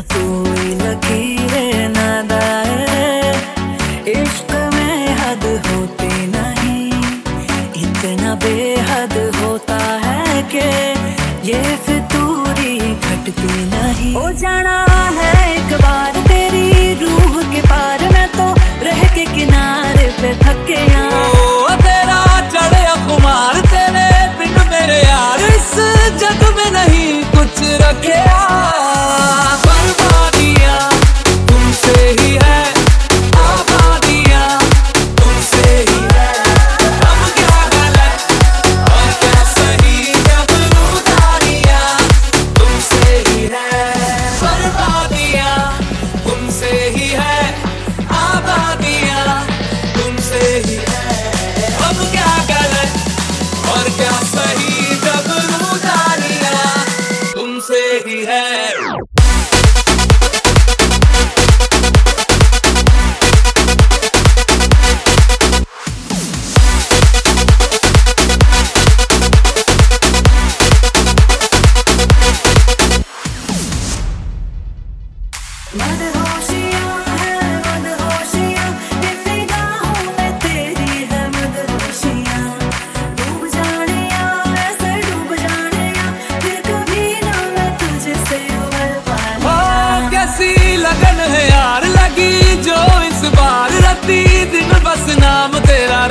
ना कोई लगी है ना दाए इश्क में हद होती नहीं। इतना बेहद होता है कि ये फितूर रही Mother नाम तेरा